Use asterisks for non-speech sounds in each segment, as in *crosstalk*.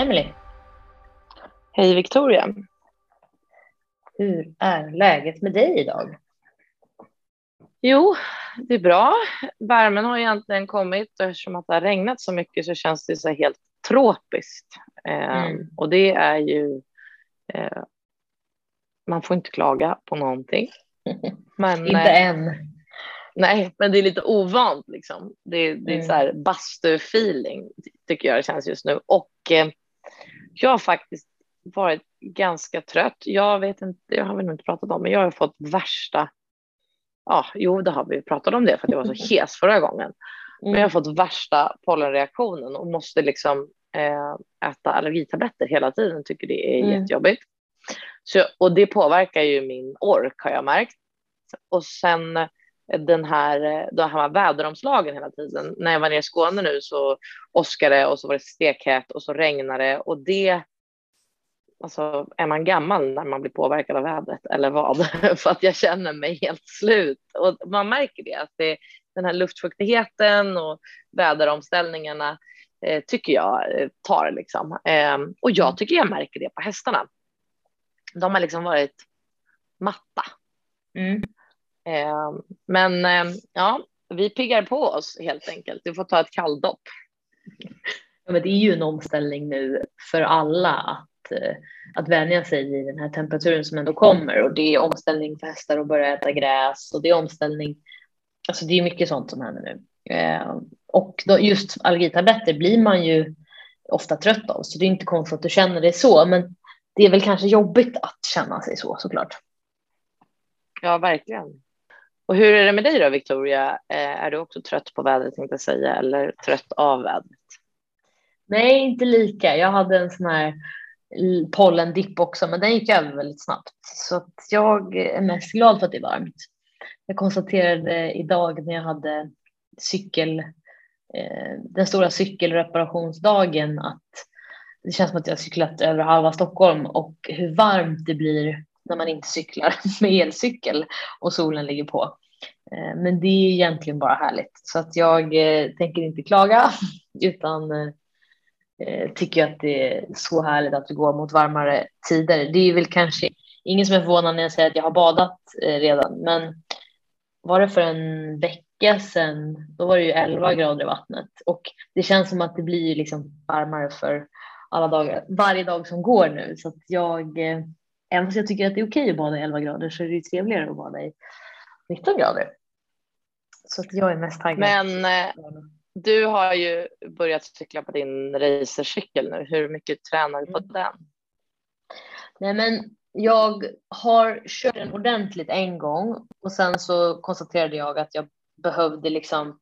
Emily. Hej Victoria. Hur är läget med dig idag? Jo, det är bra. Värmen har egentligen kommit och eftersom att det har regnat så mycket så känns det så helt tropiskt. Mm. Eh, och det är ju, eh, man får inte klaga på någonting. *laughs* Men, inte eh, än. Nej, men det är lite ovant liksom. Det, det är mm. så här bastu-feeling tycker jag det känns just nu. Och eh, jag har faktiskt varit ganska trött. Jag vet inte, jag har väl inte pratat om, men jag har fått värsta, ja, jo, det har vi pratat om det för att jag var så *laughs* hes förra gången. Men jag har fått värsta pollenreaktionen och måste liksom eh, äta allergitabletter hela tiden. Tycker det är mm. jättejobbigt. Så, och det påverkar ju min ork har jag märkt. Och sen den här, eh, de här väderomslagen hela tiden. När jag var nere i Skåne nu så åskade och så var det stekhett och så regnade det och det Alltså är man gammal när man blir påverkad av vädret eller vad? *laughs* För att jag känner mig helt slut och man märker det att det, den här luftfuktigheten och väderomställningarna eh, tycker jag eh, tar liksom. Eh, och jag tycker jag märker det på hästarna. De har liksom varit matta. Mm. Eh, men eh, ja, vi piggar på oss helt enkelt. Vi får ta ett kalldopp. Ja, men det är ju en omställning nu för alla att, eh, att vänja sig vid den här temperaturen som ändå kommer och det är omställning för hästar att börja äta gräs och det är omställning. Alltså det är mycket sånt som händer nu och då just allergitabletter blir man ju ofta trött av så det är inte konstigt att du känner dig så. Men det är väl kanske jobbigt att känna sig så såklart. Ja, verkligen. Och hur är det med dig då, Victoria? Eh, är du också trött på vädret tänkte jag säga, eller trött av vädret? Nej, inte lika. Jag hade en sån här pollendipp också, men den gick över väldigt snabbt. Så att jag är mest glad för att det är varmt. Jag konstaterade idag när jag hade cykel, eh, den stora cykelreparationsdagen att det känns som att jag cyklat över halva Stockholm och hur varmt det blir när man inte cyklar *laughs* med elcykel och solen ligger på. Eh, men det är egentligen bara härligt så att jag eh, tänker inte klaga *laughs* utan eh, tycker att det är så härligt att det går mot varmare tider. Det är väl kanske ingen som är förvånad när jag säger att jag har badat redan, men var det för en vecka sedan, då var det ju 11 grader i vattnet och det känns som att det blir liksom varmare för alla dagar, varje dag som går nu så att jag Även fast jag tycker att det är okej att bada i 11 grader så är det ju trevligare att bada i 19 grader. Så att jag är mest taggad. Men eh, du har ju börjat cykla på din racercykel nu. Hur mycket tränar du på mm. den? Nej, men jag har kört den ordentligt en gång och sen så konstaterade jag att jag behövde liksom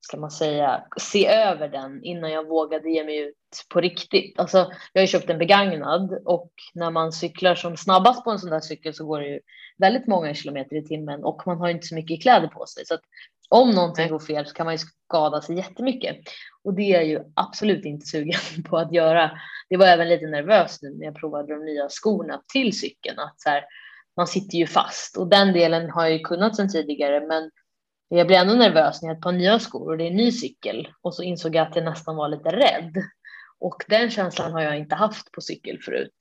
ska man säga, se över den innan jag vågade ge mig ut på riktigt. Alltså, jag har ju köpt en begagnad och när man cyklar som snabbast på en sån där cykel så går det ju väldigt många kilometer i timmen och man har inte så mycket kläder på sig. Så om någonting går fel så kan man ju skada sig jättemycket och det är jag ju absolut inte sugen *laughs* på att göra. Det var även lite nervös nu när jag provade de nya skorna till cykeln att så här, man sitter ju fast och den delen har jag ju kunnat sedan tidigare, men jag blev ändå nervös när jag hade ett par nya skor och det är en ny cykel och så insåg jag att jag nästan var lite rädd. Och den känslan har jag inte haft på cykel förut.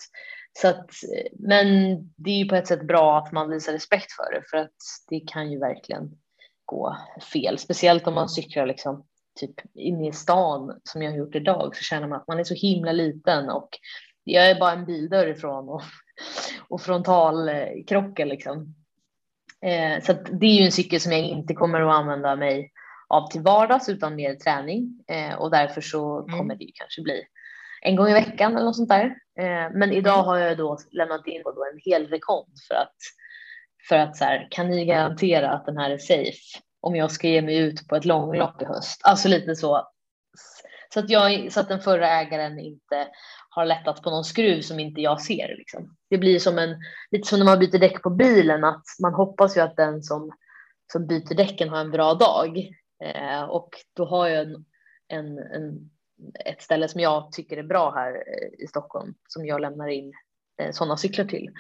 Så att, men det är ju på ett sätt bra att man visar respekt för det för att det kan ju verkligen gå fel. Speciellt om man cyklar liksom typ inne i stan som jag har gjort idag så känner man att man är så himla liten och jag är bara en bildörr ifrån och, *laughs* och frontalkrocken liksom. Eh, så det är ju en cykel som jag inte kommer att använda mig av till vardags utan mer träning eh, och därför så mm. kommer det kanske bli en gång i veckan eller något sånt där. Eh, men idag mm. har jag då lämnat in då en hel rekond för att för att så här, kan ni garantera att den här är safe om jag ska ge mig ut på ett långlopp i höst? Alltså lite så. Så att, jag, så att den förra ägaren inte har lättat på någon skruv som inte jag ser. Liksom. Det blir som en, lite som när man byter däck på bilen, att man hoppas ju att den som, som byter däcken har en bra dag. Eh, och då har jag en, en, en, ett ställe som jag tycker är bra här eh, i Stockholm som jag lämnar in eh, sådana cyklar till.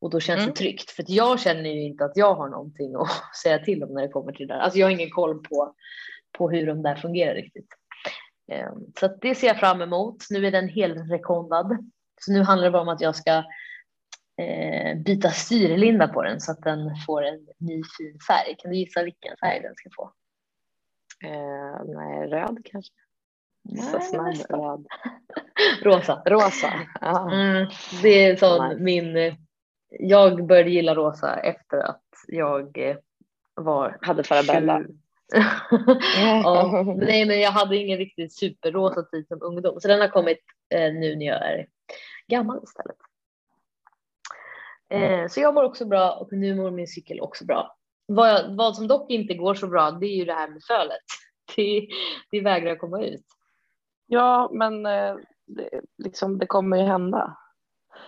Och då känns mm. det tryggt för att jag känner ju inte att jag har någonting att *laughs* säga till om när det kommer till det där. Alltså jag har ingen koll på, på hur de där fungerar riktigt. Eh, så det ser jag fram emot. Nu är den helrekondad. Så nu handlar det bara om att jag ska eh, byta styrlinda på den så att den får en ny fin färg. Kan du gissa vilken färg den ska få? Eh, nej, röd kanske. Snabb röd. *laughs* rosa. Rosa. Mm, det är sån min. Jag började gilla rosa efter att jag eh, var. Hade Farabella. *laughs* ja, nej, men jag hade ingen riktigt superrosa tid som ungdom, så den har kommit eh, nu när jag är gammal istället. Eh, så jag mår också bra och nu mår min cykel också bra. Vad, vad som dock inte går så bra, det är ju det här med fölet. *laughs* Det, det vägrar komma ut. Ja, men eh, det, liksom, det kommer ju hända.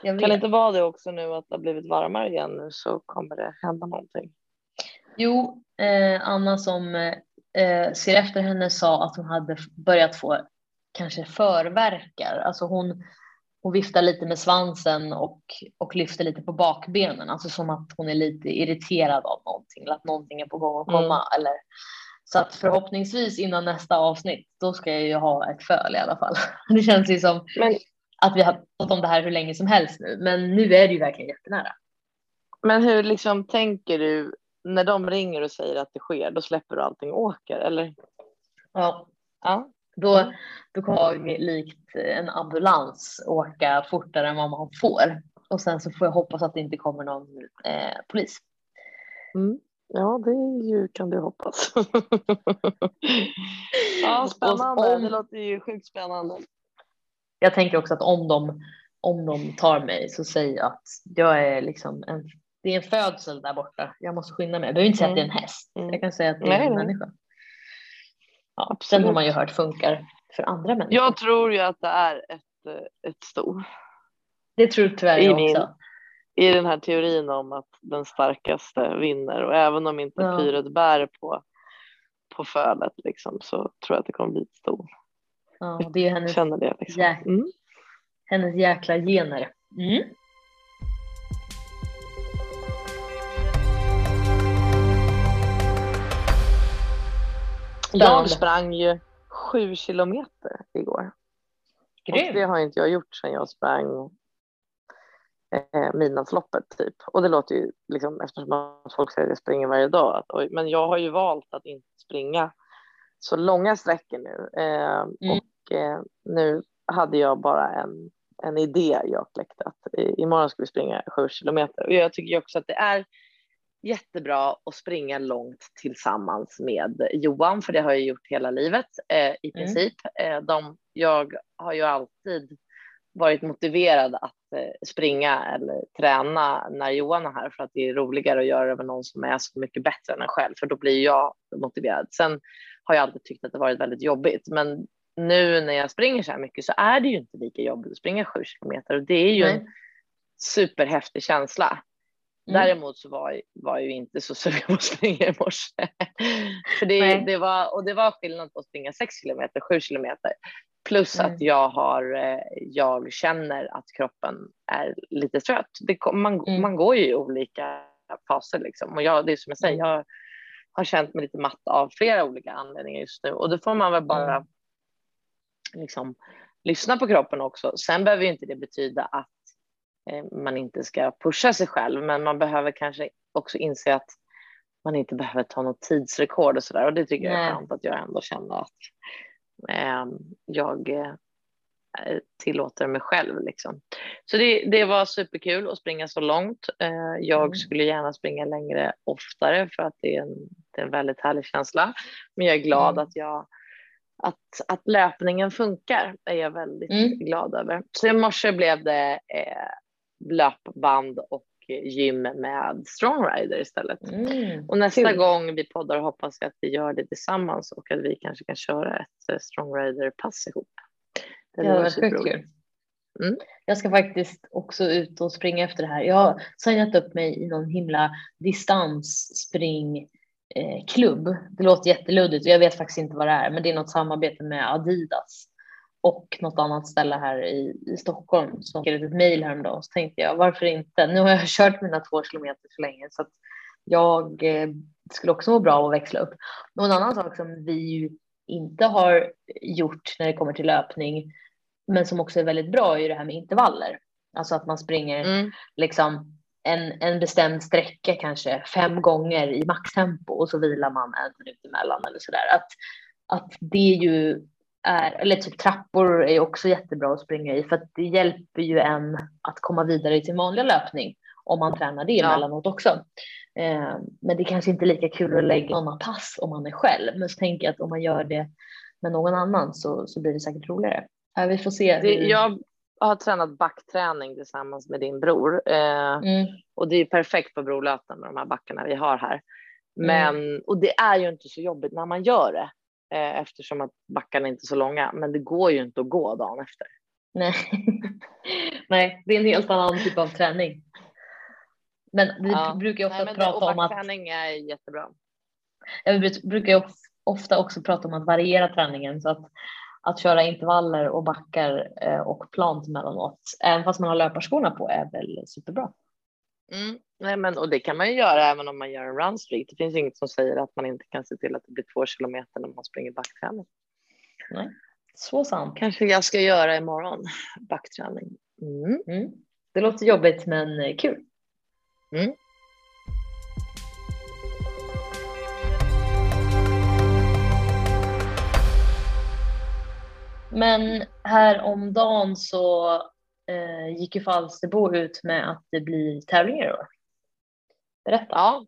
Kan det inte vara det också nu att det har blivit varmare igen nu så kommer det hända någonting. Jo, eh, Anna som eh, ser efter henne sa att hon hade börjat få kanske förverkar. Alltså hon, hon viftar lite med svansen och, och lyfter lite på bakbenen, alltså som att hon är lite irriterad av någonting eller att någonting är på gång att komma. Mm. Eller, så att förhoppningsvis innan nästa avsnitt, då ska jag ju ha ett föl i alla fall. *laughs* Det känns ju som men, att vi har pratat om det här hur länge som helst nu, men nu är det ju verkligen jättenära. Men hur liksom tänker du när de ringer och säger att det sker, då släpper du allting och åker eller? Ja. ja. Då, då kommer jag likt en ambulans åka fortare än vad man får och sen så får jag hoppas att det inte kommer någon eh, polis. Mm. Ja, det ju, kan du hoppas. *laughs* ja, spännande. Om, det låter ju sjukt spännande. Jag tänker också att om de, om de tar mig så säger jag att jag är liksom en, det är en födsel där borta. Jag måste skynda mig. Jag behöver inte säga mm. att det är en mm. häst. Jag kan säga att det är Nej, en människa. Ja, Absolut. sen har man ju hört funkar för andra människor. Jag tror ju att det är ett, ett sto. Det tror tyvärr jag också i den här teorin om att den starkaste vinner och även om inte ja. fyret bär på, på fölet liksom, så tror jag att det kommer bli ett stor. Ja, det är hennes, känner det, liksom. jä mm. hennes jäkla gener. Mm. Jag sprang ju sju kilometer igår. Grym. Och det har inte jag gjort sedan jag sprang eh, midnattsloppet typ. Och det låter ju liksom eftersom folk säger att jag springer varje dag. Att, oj, men jag har ju valt att inte springa så långa sträckor nu. Eh, mm. Och eh, nu hade jag bara en, en idé jag kläckte att imorgon ska vi springa sju kilometer. Och jag tycker också att det är jättebra att springa långt tillsammans med Johan, för det har jag gjort hela livet eh, i mm. princip. Mm. de, jag har ju alltid varit motiverad att eh, springa eller träna när Johan är här för att det är roligare att göra det med någon som är så mycket bättre än en själv, för då blir jag motiverad. Sen har jag alltid tyckt att det varit väldigt jobbigt, men nu när jag springer så här mycket så är det ju inte lika jobbigt att springa sju kilometer och det är ju Nej. en superhäftig känsla. Mm. Däremot så var, var jag ju inte så sugen på att springa i morse. *laughs* För det, det, var, och det var skillnad på att springa sex kilometer, sju kilometer. Plus mm. att jag har, eh, jag känner att kroppen är lite trött. Det, man, mm. man går ju i olika faser liksom. Och jag, det är som jag säger, mm. jag har känt mig lite matt av flera olika anledningar just nu och då får man väl bara mm. Liksom lyssna på kroppen också. Sen behöver ju inte det betyda att eh, man inte ska pusha sig själv, men man behöver kanske också inse att man inte behöver ta något tidsrekord och så där. Och det tycker Nej. jag är skönt att jag ändå känner att eh, jag eh, tillåter mig själv. Liksom. Så det, det var superkul att springa så långt. Eh, jag mm. skulle gärna springa längre oftare för att det är en, det är en väldigt härlig känsla. Men jag är glad mm. att jag att, att löpningen funkar är jag väldigt mm. glad över. Så i morse blev det eh, löpband och gym med Stronglider istället. Mm. Och nästa cool. gång vi poddar hoppas jag att vi gör det tillsammans och att vi kanske kan köra ett eh, Stronglider-pass ihop. Det ja, superroligt. Mm. Jag ska faktiskt också ut och springa efter det här. Jag har signat upp mig i någon himla distansspringklubb. Eh, det låter jätteluddigt och jag vet faktiskt inte vad det är, men det är något samarbete med Adidas och något annat ställe här i, i Stockholm som skrev ett mejl häromdagen så tänkte jag varför inte? Nu har jag *laughs* kört mina två kilometer så länge så att jag eh, skulle också må bra av att växla upp. Och en annan sak som vi ju inte har gjort när det kommer till löpning, men som också är väldigt bra är det här med intervaller. Alltså att man springer mm. liksom en, en bestämd sträcka kanske fem gånger i maxtempo och så vilar man en minut emellan eller sådär. Att, att det ju är, eller typ trappor är också jättebra att springa i för att det hjälper ju en att komma vidare i sin vanliga löpning om man tränar det emellanåt ja. också. Eh, men det kanske inte är lika kul att lägga sådana pass om man är själv. Men så tänker jag att om man gör det med någon annan så, så blir det säkert roligare. Äh, vi får se. Det, jag har tränat backträning tillsammans med din bror eh, mm. och det är perfekt på Brolöten med de här backarna vi har här. Men mm. och det är ju inte så jobbigt när man gör det eh, eftersom att backarna inte är så långa. Men det går ju inte att gå dagen efter. Nej, *laughs* Nej det är en helt annan typ av träning. Men vi ja. brukar ofta Nej, prata om att. Träning är jättebra. Vi brukar ofta också prata om att variera träningen så att att köra intervaller och backar eh, och plant mellanåt, även fast man har löparskorna på, är väl superbra. Mm. Nej, men, och det kan man ju göra även om man gör en run streak. Det finns inget som säger att man inte kan se till att det blir två kilometer när man springer backträning. Nej, så sant. Kanske jag ska göra imorgon, backträning. Mm. Mm. Det låter jobbigt men kul. Men här om dagen så eh, gick ju Falsterbo ut med att det blir tävlingar i år. Berätta. Ja,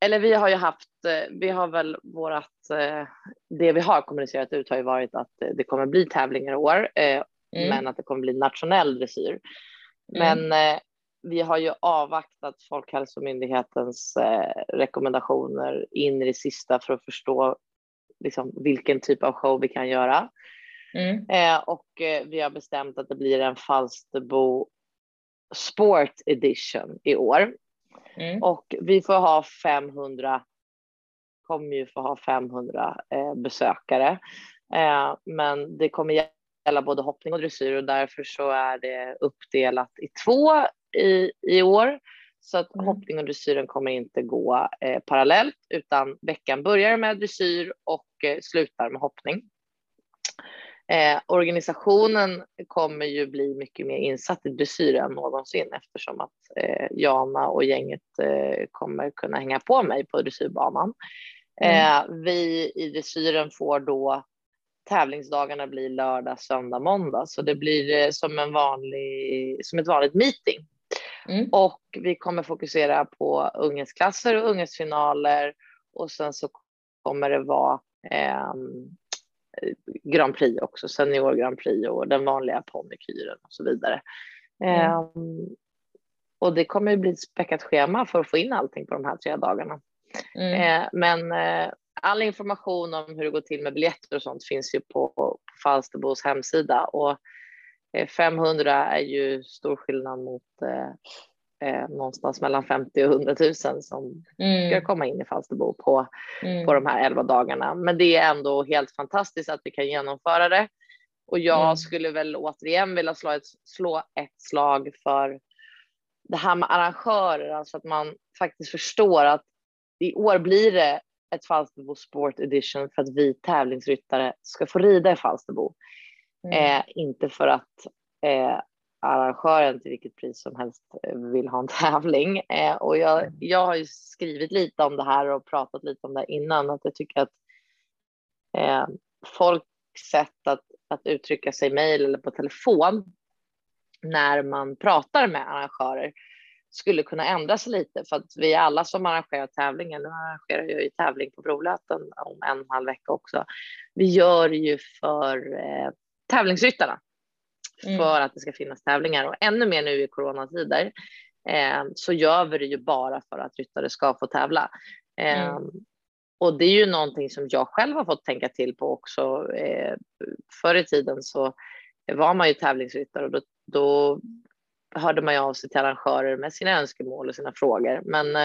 eller vi har ju haft, eh, vi har väl vårat, eh, det vi har kommunicerat ut har ju varit att det kommer bli tävlingar i år, eh, mm. men att det kommer bli nationell dressyr. Mm. Men vi har ju avvaktat Folkhälsomyndighetens rekommendationer in i det sista för att förstå liksom, vilken typ av show vi kan göra. Mm. Eh, och eh, vi har bestämt att det blir en Falsterbo Sport Edition i år. Mm. Och vi får ha 500, kommer ju få ha 500 eh, besökare. Eh, men det kommer gälla både hoppning och dressyr och därför så är det uppdelat i två i, i år. Så att mm. hoppning och dressyren kommer inte gå eh, parallellt utan veckan börjar med dressyr och eh, slutar med hoppning. Eh, organisationen kommer ju bli mycket mer insatt i dressyr än någonsin eftersom att eh, Jana och gänget eh, kommer kunna hänga på mig på dressyrbanan. Mm. Eh, vi i dressyren får då tävlingsdagarna blir lördag, söndag, måndag så det blir eh, som en vanlig, som ett vanligt meeting. Mm. Och vi kommer fokusera på ungdomsklasser och ungdomsfinaler och sen så kommer det vara ehm, Grand Prix också, senior Grand Prix och den vanliga ponnykyren och så vidare. Mm. Um, och det kommer ju bli ett späckat schema för att få in allting på de här tre dagarna. Mm. Uh, men uh, all information om hur det går till med biljetter och sånt finns ju på, på Falsterbos hemsida och 500 eh, är ju stor skillnad mot eh, någonstans mellan 50 och 100 000 som mm. ska komma in i Falsterbo på, mm. på de här 11 dagarna. Men det är ändå helt fantastiskt att vi kan genomföra det. Och jag mm. skulle väl återigen vilja slå ett, slå ett slag för det här med arrangörer, alltså att man faktiskt förstår att i år blir det ett Falsterbo Sport Edition för att vi tävlingsryttare ska få rida i Falsterbo. Mm. Eh, inte för att eh, arrangören till vilket pris som helst eh, vill ha en *laughs* tävling. Eh, och jag, mm. jag har ju skrivit lite om det här och pratat lite om det innan, att jag tycker att eh, folks sätt att, att uttrycka sig i mejl eller på telefon när man pratar med arrangörer skulle kunna ändra sig lite för att vi alla som arrangerar tävlingen, nu arrangerar jag ju tävling på Brolöten om en halv vecka också, vi gör ju för eh, tävlingsryttarna mm. för att det ska finnas tävlingar och ännu mer nu i coronatider eh, så gör vi det ju bara för att ryttare ska få tävla. Eh, mm. Och det är ju någonting som jag själv har fått tänka till på också. Eh, förr i tiden så var man ju tävlingsryttare och då, då hörde man ju av sig till arrangörer med sina önskemål och sina frågor. Men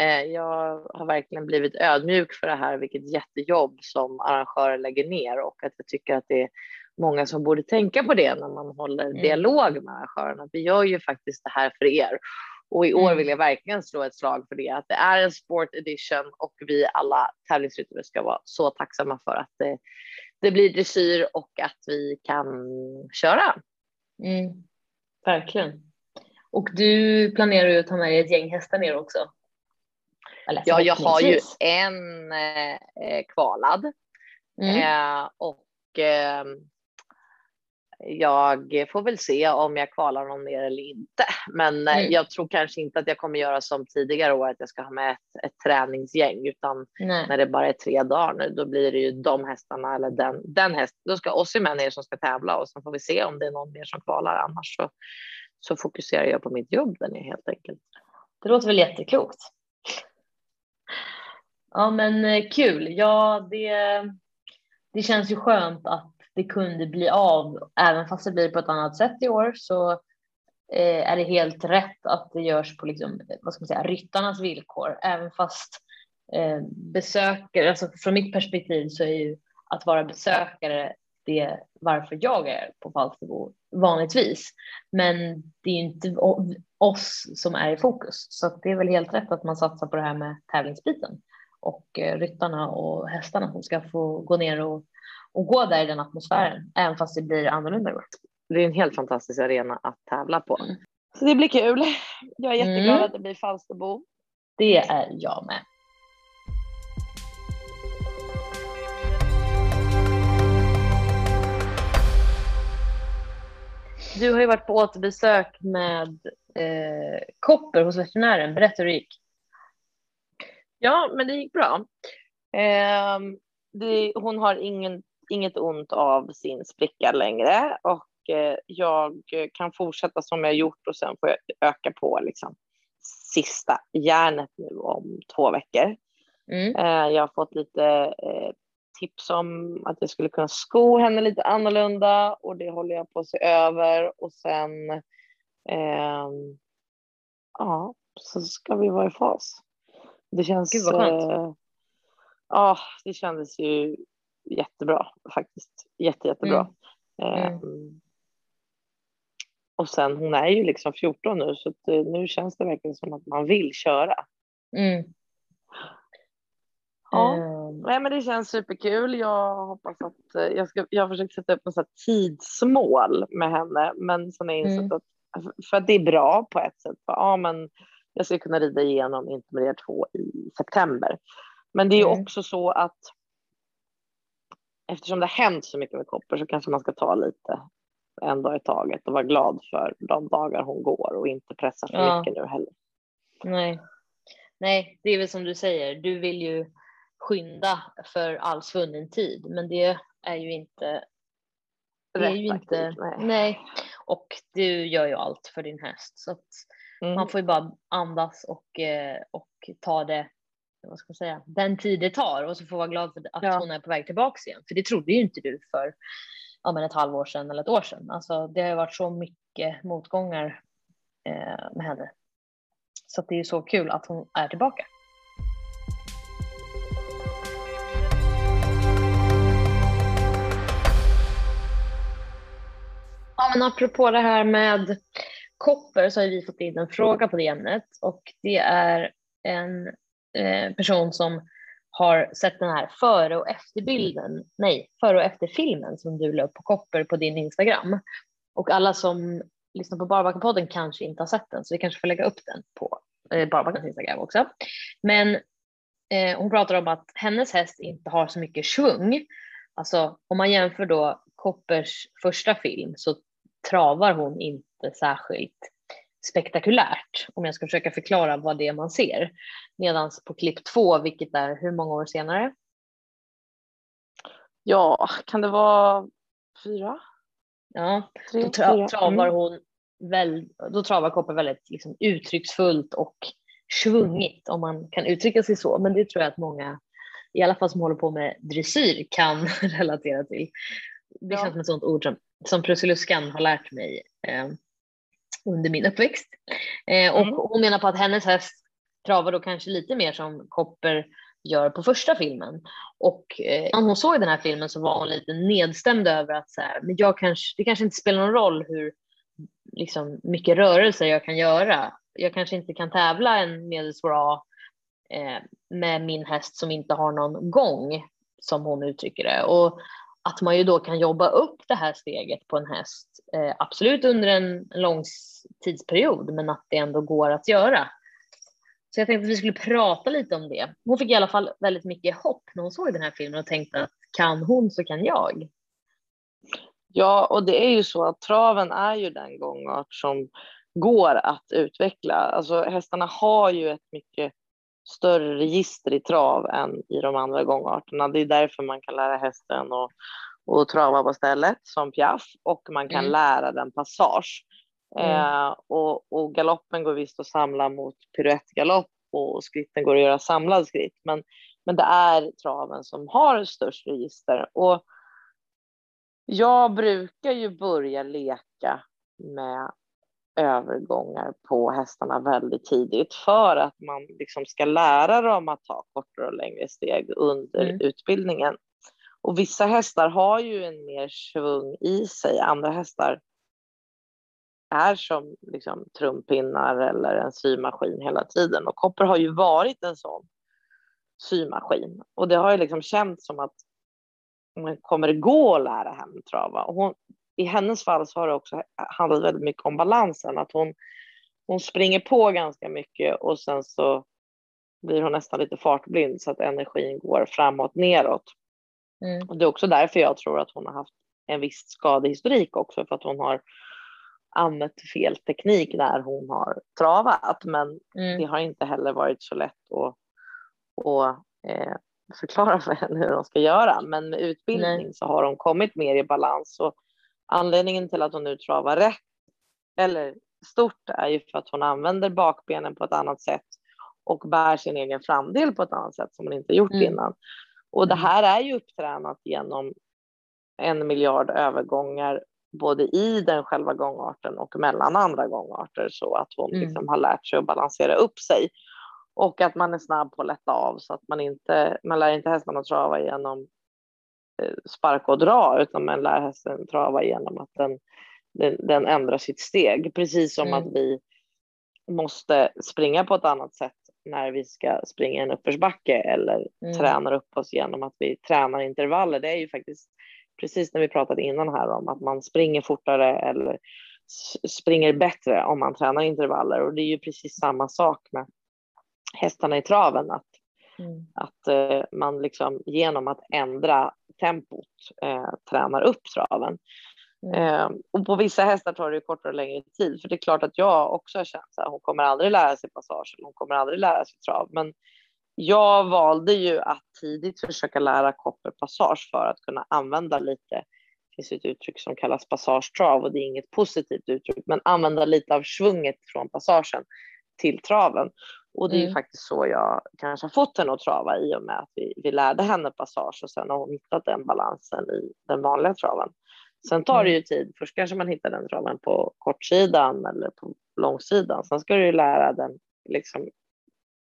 eh, jag har verkligen blivit ödmjuk för det här, vilket jättejobb som arrangörer lägger ner och att jag tycker att det är många som borde tänka på det när man håller mm. dialog med arrangörerna. Vi gör ju faktiskt det här för er Och i år Mm. vill jag verkligen slå ett slag för det, att det är en sport edition och vi alla tävlingsryttare ska vara så tacksamma för att det, det blir dressyr och att vi kan köra. Mm. Verkligen. Och du planerar ju att ta med dig ett gäng hästar ner också. Eller Ja, jag har ju en eh, kvalad Mm. eh, och eh, jag får väl se om jag kvalar någon ner eller inte. Men eh, Mm. jag tror kanske inte att jag kommer göra som tidigare år, att jag ska ha med ett, ett träningsgäng, utan Nej. när det bara är tre dagar nu, då blir det ju de hästarna eller den, den häst. Då ska Ossi med ner som ska tävla och så får vi se om det är någon mer som kvalar. Annars så, så fokuserar jag på mitt jobb där nere helt enkelt. Det låter väl jätteklokt. Ja, men eh, kul. Ja, det, det känns ju skönt att det kunde bli av, även fast det blir på ett annat sätt i år så eh, är det helt rätt att det görs på liksom, vad ska man säga, ryttarnas villkor, även fast eh, besökare, alltså från mitt perspektiv så är ju att vara besökare det varför jag är på Falsterbo vanligtvis. Men det är ju inte oss som är i fokus, så att det är väl helt rätt att man satsar på det här med tävlingsbiten och eh, ryttarna och hästarna som ska få gå ner och, och gå där i den atmosfären, även fast det blir annorlunda i år. Det är en helt fantastisk arena att tävla på. Mm. Så det blir kul. Jag är jätteglad Mm. att det blir Falsterbo. Det är jag med. Du har ju varit på återbesök med eh, Kopper hos veterinären. Berätta hur det gick. Ja, men det gick bra. Ehm, det, hon har ingen, inget ont av sin spricka längre och eh, jag kan fortsätta som jag gjort och sen får jag öka på liksom, sista järnet nu om två veckor. Mm. Eh, jag har fått lite eh, tips om att jag skulle kunna sko henne lite annorlunda och det håller jag på att se över och sen ehm, ja, så ska vi vara i fas. Det känns. Gud, vad skönt. eh, Ja, det kändes ju jättebra faktiskt. Jätte, jättebra. Mm. Ehm, och sen hon är ju liksom 14 nu så eh, nu känns det verkligen som att man vill köra. Mm. Ja. Eh, Nej, men det känns superkul. Jag hoppas att eh, jag ska. Jag har försökt sätta upp här tidsmål med henne, men sen har jag insett Mm. att för att det är bra på ett sätt. För, ja, men jag ska kunna rida igenom Intermediate 2 i september. Men det är ju Mm. också så att eftersom det har hänt så mycket med Kopper så kanske man ska ta lite en dag i taget och vara glad för de dagar hon går och inte pressa för Ja. mycket nu heller. Nej. Nej, det är väl som du säger. Du vill ju skynda för all svunnen tid, men det är ju inte. Det är ju inte. nej. Nej, och du gör ju allt för din häst så att Mm. man får ju bara andas och och och ta det. Vad ska man säga? Den tid det tar och så får vara glad för att Ja. hon är på väg tillbaks igen. För det trodde ju inte du för ja, men ett halvår sedan eller ett år sedan. Alltså, det har varit så mycket motgångar eh, med henne. Så att det är så kul att hon är tillbaka. Ja, men apropå det här med Kopper så har vi fått in en fråga på det ämnet och det är en eh, person som har sett den här före och efterbilden, nej, före och efterfilmen som du la upp på Kopper på din Instagram. Och alla som lyssnar på Barbacka-podden kanske inte har sett den, så vi kanske får lägga upp den på eh, Instagram också. Men eh, hon pratar om att hennes häst inte har så mycket svung. Alltså om man jämför då Koppers första film så travar hon inte särskilt spektakulärt om jag ska försöka förklara vad det är man ser. Medan på klipp två, vilket är hur många år senare? Ja, kan det vara fyra? Ja, Tre, då tra fyra? travar Mm. hon väl, då travar Kopper väldigt liksom, uttrycksfullt och svungigt om man kan uttrycka sig så. Men det tror jag att många, i alla fall som håller på med dressyr, kan *laughs* relatera till. Det Ja. känns som ett sånt ord som, som Prussiluskan har lärt mig eh, under min uppväxt. Eh, och Mm. hon menar på att hennes häst travar då kanske lite mer som Kopper gör på första filmen. Och eh, när hon såg den här filmen så var hon lite nedstämd över att så här, men jag kanske, det kanske inte spelar någon roll hur liksom, mycket rörelser jag kan göra jag kanske inte kan tävla en medelsvår A eh, med min häst som inte har någon gång, som hon uttrycker det. Och att man ju då kan jobba upp det här steget på en häst, eh, absolut under en lång tidsperiod, men att det ändå går att göra. Så jag tänkte att vi skulle prata lite om det. Hon fick i alla fall väldigt mycket hopp när hon såg den här filmen och tänkte att kan hon så kan jag. Ja, och det är ju så att traven är ju den gångart som går att utveckla. Alltså hästarna har ju ett mycket större register i trav än i de andra gångarterna. Det är därför man kan lära hästen att, att trava på stället som piaff och man kan mm. lära den passage. Mm. Eh, och, och, galoppen går visst att samla mot piruettgalopp och skritten går att göra samlad skritt. Men, men det är traven som har störst register. Och jag brukar ju börja leka med övergångar på hästarna väldigt tidigt för att man liksom ska lära dem att ta kortare och längre steg under mm. utbildningen. Och vissa hästar har ju en mer svung i sig, andra hästar är som liksom trumpinnar eller en symaskin hela tiden. Och Kopper har ju varit en sån symaskin och det har ju liksom känts som att kommer gå att lära henne trava. Och hon, I hennes fall så har det också handlat väldigt mycket om balansen, att hon, hon springer på ganska mycket och sen så blir hon nästan lite fartblind så att energin går framåt neråt. Mm. Och det är också därför jag tror att hon har haft en viss skadehistorik också för att hon har använt fel teknik när hon har travat. Men mm. det har inte heller varit så lätt att, att eh, förklara för henne hur hon ska göra. Men med utbildning Nej. så har hon kommit mer i balans. Och anledningen till att hon nu travar rätt eller stort är ju för att hon använder bakbenen på ett annat sätt och bär sin egen framdel på ett annat sätt som hon inte gjort mm. innan. Och det mm. här är ju upptränat genom en miljard övergångar både i den själva gångarten och mellan andra gångarter så att hon mm. liksom har lärt sig att balansera upp sig och att man är snabb på att lätta av så att man inte, man lär inte hästen att trava genom sparka och dra utan man lär hästen trava genom att den, den, den ändrar sitt steg. Precis som mm. att vi måste springa på ett annat sätt när vi ska springa en uppförsbacke eller mm. tränar upp oss genom att vi tränar intervaller. Det är ju faktiskt precis när vi pratade innan här om att man springer fortare eller springer bättre om man tränar intervaller och det är ju precis samma sak med hästarna i traven att, mm. att eh, man liksom genom att ändra tempot eh, tränar upp traven. Mm. Eh, och på vissa hästar tar det kortare och längre tid för det är klart att jag också har känt att hon kommer aldrig lära sig passage, hon kommer aldrig lära sig trav men jag valde ju att tidigt försöka lära Kopper passage för att kunna använda lite, det finns ett uttryck som kallas passagetrav och det är inget positivt uttryck, men använda lite av svunget från passagen till traven. Och det är mm. faktiskt så jag kanske har fått henne att trava i och med att vi, vi lärde henne passage och sen har hon hittat den balansen i den vanliga traven. Sen tar det mm. ju tid. Först kanske man hittar den traven på kortsidan eller på långsidan. Sen ska du ju lära den liksom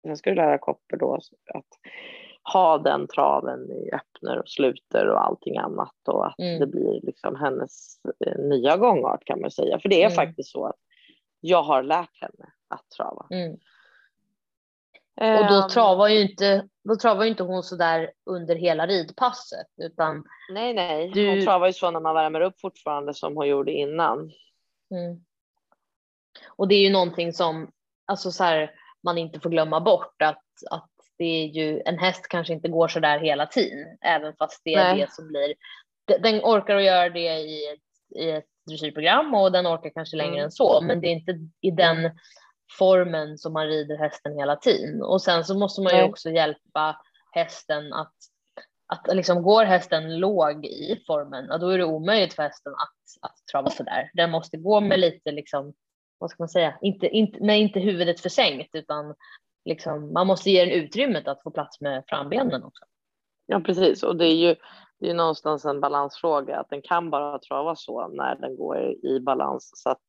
Sen ska du lära Kopper då att ha den traven i öppner och sluter och allting annat och att mm. det blir liksom hennes eh, nya gångart kan man säga. För det är mm. faktiskt så att jag har lärt henne att trava. Mm. Och då ehm. travar ju inte, då travar inte hon så där under hela ridpasset utan. Nej, nej, du... hon travar ju så när man värmer upp fortfarande som hon gjorde innan. Mm. Och det är ju någonting som, alltså så här, man inte får glömma bort att, att det är ju, en häst kanske inte går så där hela tiden, även fast det är Nej. det som blir, den orkar att göra det i ett, i ett dressyrprogram och den orkar kanske längre mm. än så, men det är inte i den formen som man rider hästen hela tiden. Och sen så måste man ju också hjälpa hästen att, att liksom går hästen låg i formen, ja, då är det omöjligt för hästen att, att trava så där. Den måste gå med lite liksom vad ska man säga, inte, inte, med inte huvudet försänkt utan liksom, man måste ge den utrymmet att få plats med frambenen också. Ja precis och det är ju det är någonstans en balansfråga att den kan bara trava så när den går i balans så att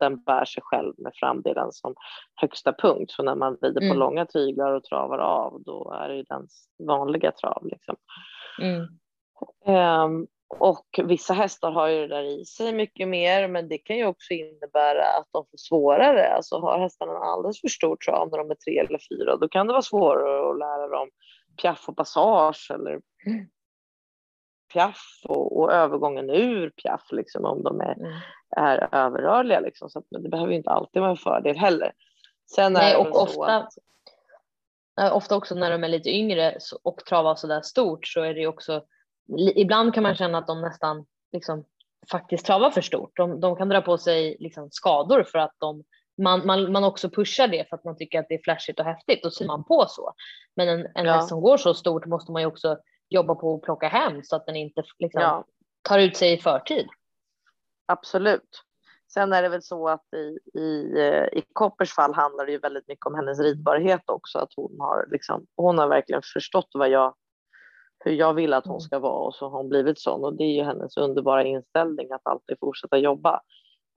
den bär sig själv med framdelen som högsta punkt. Så när man rider på mm. långa tyglar och travar av då är det ju den vanliga trav. Liksom. Mm. Um, och vissa hästar har ju det där i sig mycket mer, men det kan ju också innebära att de får svårare. Alltså har hästarna alldeles för stor trav när de är tre eller fyra, då kan det vara svårare att lära dem piaff och passage eller piaff och, och övergången ur piaff, liksom, om de är, mm. är överrörliga. Liksom. Så att, det behöver inte alltid vara en fördel heller. Sen Nej, och ofta, att... ofta också när de är lite yngre och travar så där stort så är det också ibland kan man känna att de nästan liksom faktiskt travar för stort. De, de kan dra på sig liksom skador för att de, man, man, man också pushar det för att man tycker att det är flashigt och häftigt och ser man på så. Men en, en ja. häst som går så stort måste man ju också jobba på att plocka hem så att den inte liksom, ja. tar ut sig i förtid. Absolut. Sen är det väl så att i, i, eh, i Koppers fall handlar det ju väldigt mycket om hennes ridbarhet också, att hon har, liksom, hon har verkligen förstått vad jag hur jag vill att hon mm. ska vara och så har hon blivit sån och det är ju hennes underbara inställning att alltid fortsätta jobba.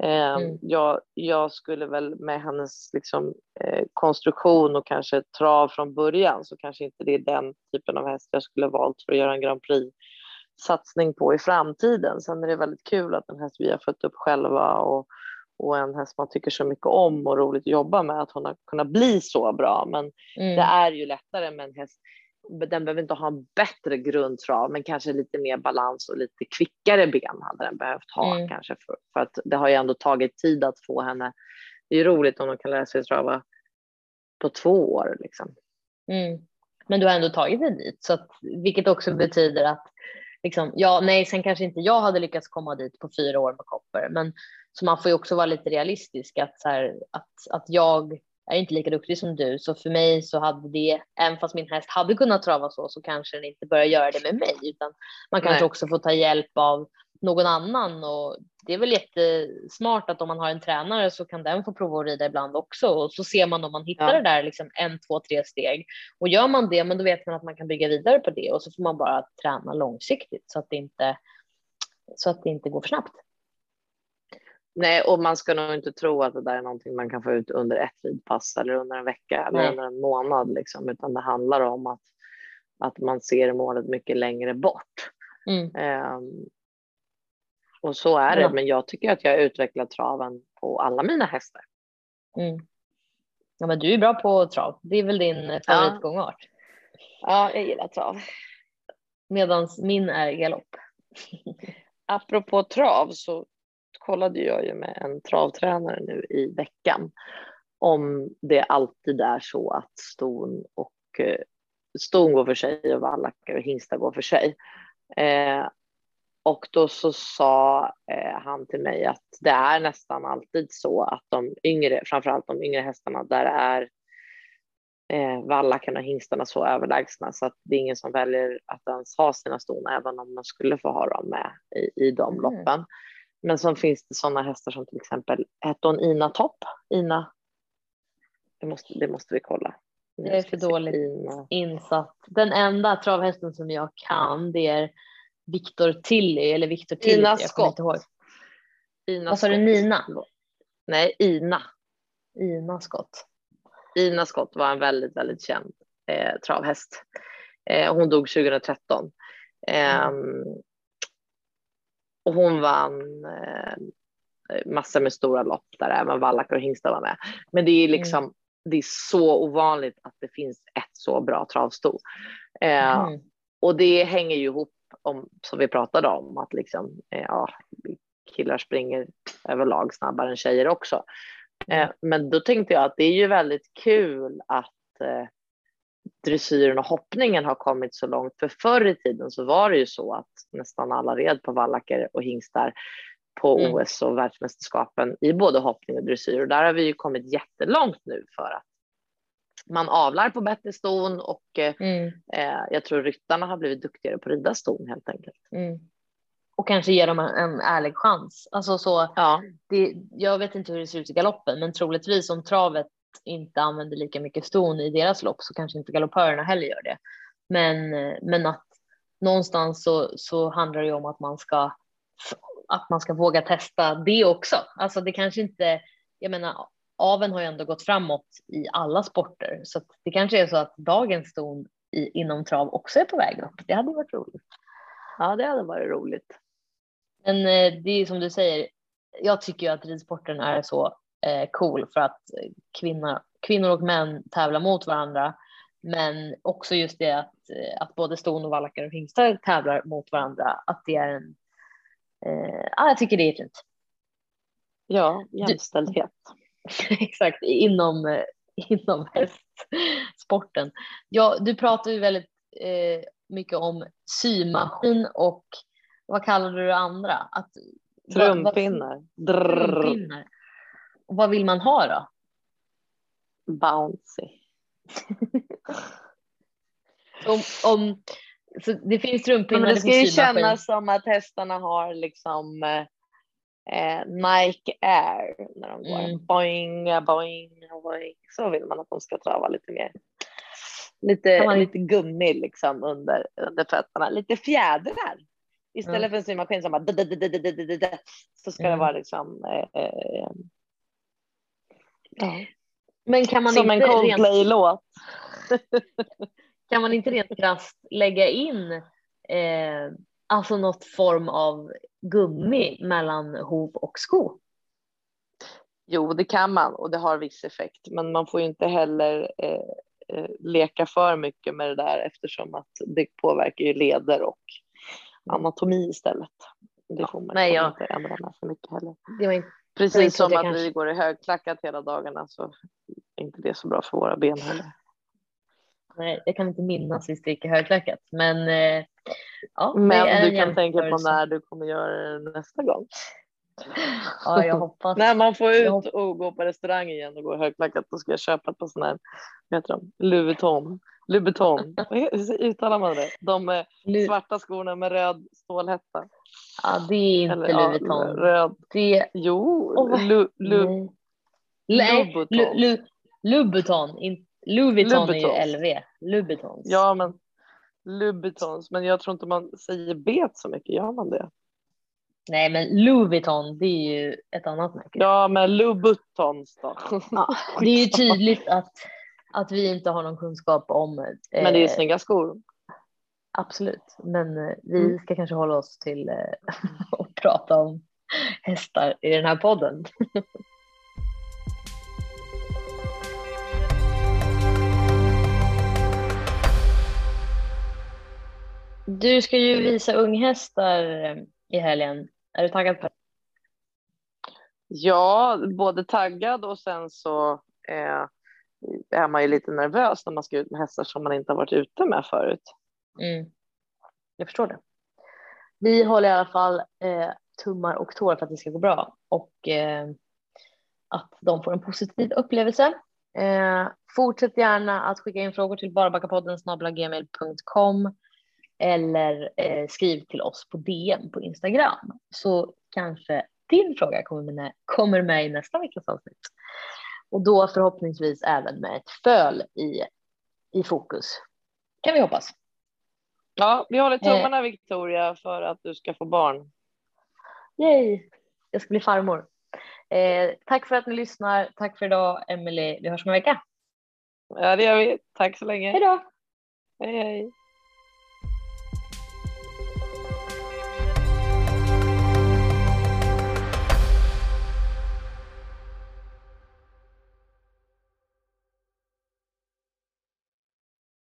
Eh, mm. jag, jag, skulle väl med hennes liksom, eh, konstruktion och kanske trav från början så kanske inte det är den typen av häst jag skulle valt för att göra en Grand Prix satsning på i framtiden. Sen är det väldigt kul att en häst vi har fött upp själva och, och en häst man tycker så mycket om och roligt att jobba med att hon har kunnat bli så bra. Men mm. det är ju lättare med en häst den behöver inte ha en bättre grundtrav, men kanske lite mer balans och lite kvickare ben hade den behövt ha mm. kanske för, för, att det har ju ändå tagit tid att få henne. Det är ju roligt om de kan lära sig trava på två år liksom. Mm. Men du har ändå tagit dig dit, så att, vilket också betyder att liksom, ja, nej, sen kanske inte jag hade lyckats komma dit på fyra år med Kopper, men så man får ju också vara lite realistisk att, så här, att, att jag är inte lika duktig som du, så för mig så hade det, även fast min häst hade kunnat trava så, så kanske den inte börjar göra det med mig, utan man kanske Nej. också får ta hjälp av någon annan och det är väl jättesmart att om man har en tränare så kan den få prova att rida ibland också och så ser man om man hittar ja. det där liksom en, två, tre steg och gör man det, men då vet man att man kan bygga vidare på det och så får man bara träna långsiktigt så att det inte så att det inte går för snabbt. Nej, och man ska nog inte tro att det där är någonting man kan få ut under ett ridpass eller under en vecka eller Nej. under en månad, liksom, utan det handlar om att, att man ser målet mycket längre bort. Mm. Um, och så är ja. det, men jag tycker att jag har utvecklat traven på alla mina hästar. Mm. Ja, men du är bra på trav. Det är väl din favoritgångart? Ja. ja, jag gillar trav. Medan min är galopp. Apropå trav så kollade jag ju med en travtränare nu i veckan om det alltid är så att ston och eh, ston går för sig och vallackar och hingstar går för sig. Eh, och då så sa eh, han till mig att det är nästan alltid så att de yngre, framförallt de yngre hästarna, där är eh, vallackarna och hingstarna så överlägsna så att det är ingen som väljer att ens ha sina ston även om man skulle få ha dem med i, i de mm. loppen. Men så finns det sådana hästar som till exempel, hette hon Ina Topp? Ina? Det måste, det måste vi kolla. Jag är för dåligt Ina. insatt. Den enda travhästen som jag kan det är Victor Tilly eller Victor Tilly. Ina Skott. Ina Vad sa du, Nina? Nej, Ina. Ina Skott. Ina Skott var en väldigt, väldigt känd eh, travhäst. Eh, hon dog 2013. Eh, mm. Och hon vann eh, massor med stora lopp där även vallackar och hingstar var med. Men det är liksom, mm. det är så ovanligt att det finns ett så bra travsto. Eh, mm. Och det hänger ju ihop om, som vi pratade om, att liksom, eh, ja, killar springer överlag snabbare än tjejer också. Eh, mm. men då tänkte jag att det är ju väldigt kul att eh, dressyren och hoppningen har kommit så långt. För förr i tiden så var det ju så att nästan alla red på vallacker och hingstar på mm. OS och världsmästerskapen i både hoppning och dressyr. Och där har vi ju kommit jättelångt nu för att man avlar på bättre ston och eh, mm. eh, jag tror ryttarna har blivit duktigare på att rida ston helt enkelt. Mm. Och kanske ge dem en, en ärlig chans. Alltså så, ja. det, jag vet inte hur det ser ut i galoppen, men troligtvis om travet inte använder lika mycket ston i deras lopp så kanske inte galoppörerna heller gör det. Men, men att någonstans så, så handlar det ju om att man ska att man ska våga testa det också. Alltså det kanske inte, jag menar, aven har ju ändå gått framåt i alla sporter, så det kanske är så att dagens ston i, inom trav också är på väg upp. Det hade varit roligt. Ja, det hade varit roligt. Men eh, det är som du säger, jag tycker ju att ridsporten är så eh, cool för att kvinnor, kvinnor och män tävlar mot varandra. Men också just det att, eh, att både ston och vallackar och hingstar tävlar mot varandra, att det är en, eh, ja, jag tycker det är fint. Ja, jämställdhet. *laughs* Exakt, inom, eh, inom hästsporten. Ja, du pratar ju väldigt eh, mycket om symaskin och vad kallar du det andra? Att, Trumpinnar. Trumpinnar. Vad vill man ha då? Bouncy. om, om, så det finns trumpinnar. Men det ska ju kännas som att hästarna har liksom eh, Nike Air när de går mm. boing, boing, boing. Så vill man att de ska trava lite mer. Lite, man... lite gummi liksom under, under fötterna, lite fjädrar. Istället mm. för en symaskin som bara så ska mm. det vara liksom eh, eh, ja. Men kan man som inte en Coldplay-låt. *laughs* kan man inte rent krasst lägga in eh, alltså något form av gummi mellan hov och sko? Jo, det kan man och det har viss effekt, men man får inte heller eh, eh, leka för mycket med det där eftersom att det påverkar ju leder och anatomi istället. Det får man Nej, ja. inte ändra med för mycket heller. Det var inte, Precis som att kanske... vi går i högklackat hela dagarna så är inte det så bra för våra ben heller. Nej, jag kan inte minnas vi gick i högklackat, men eh, ja. Men du kan tänka på när du kommer göra det nästa gång. Ja, jag hoppas. När man får ut och gå på restaurang igen och gå högklackat då ska jag köpa ett par sådana här, vad heter de, Louis Vuitton. Louboutin, *laughs* hur uttalar man det? De svarta skorna med röd stålhätta. Ja, det är inte Eller, Louis Vuitton. Ja, röd. Det... Jo, oh, Lu, Lu, Louboutin. Louis Vuitton är ju LV. Louboutins. Ja, men Louboutins, men jag tror inte man säger bet så mycket, gör man det? Nej, men Louis Vuitton, det är ju ett annat märke. Ja, men Louboutins då? Ja, det är ju *laughs* tydligt att att vi inte har någon kunskap om. Eh, men det är snygga skor. Absolut, men eh, vi mm. ska kanske hålla oss till eh, *laughs* att prata om hästar i den här podden. *laughs* Du ska ju visa unghästar eh, i helgen. Är du taggad på det? Ja, både taggad och sen så är man ju lite nervös när man ska ut med hästar som man inte har varit ute med förut. Mm. Jag förstår det. Vi håller i alla fall eh, tummar och tår för att det ska gå bra och eh, att de får en positiv upplevelse. Eh, fortsätt gärna att skicka in frågor till barbackapodden gmail.com eller eh, skriv till oss på DM på Instagram så kanske din fråga kommer med, kommer med i nästa veckas avsnitt och då förhoppningsvis även med ett föl i, i fokus. Kan vi hoppas. Ja, vi håller tummarna eh. Victoria för att du ska få barn. Yay, jag ska bli farmor. Eh, tack för att ni lyssnar. Tack för idag, Emelie. Vi hörs om en vecka. Ja, det gör vi. Tack så länge. Hej då. Hej, hej.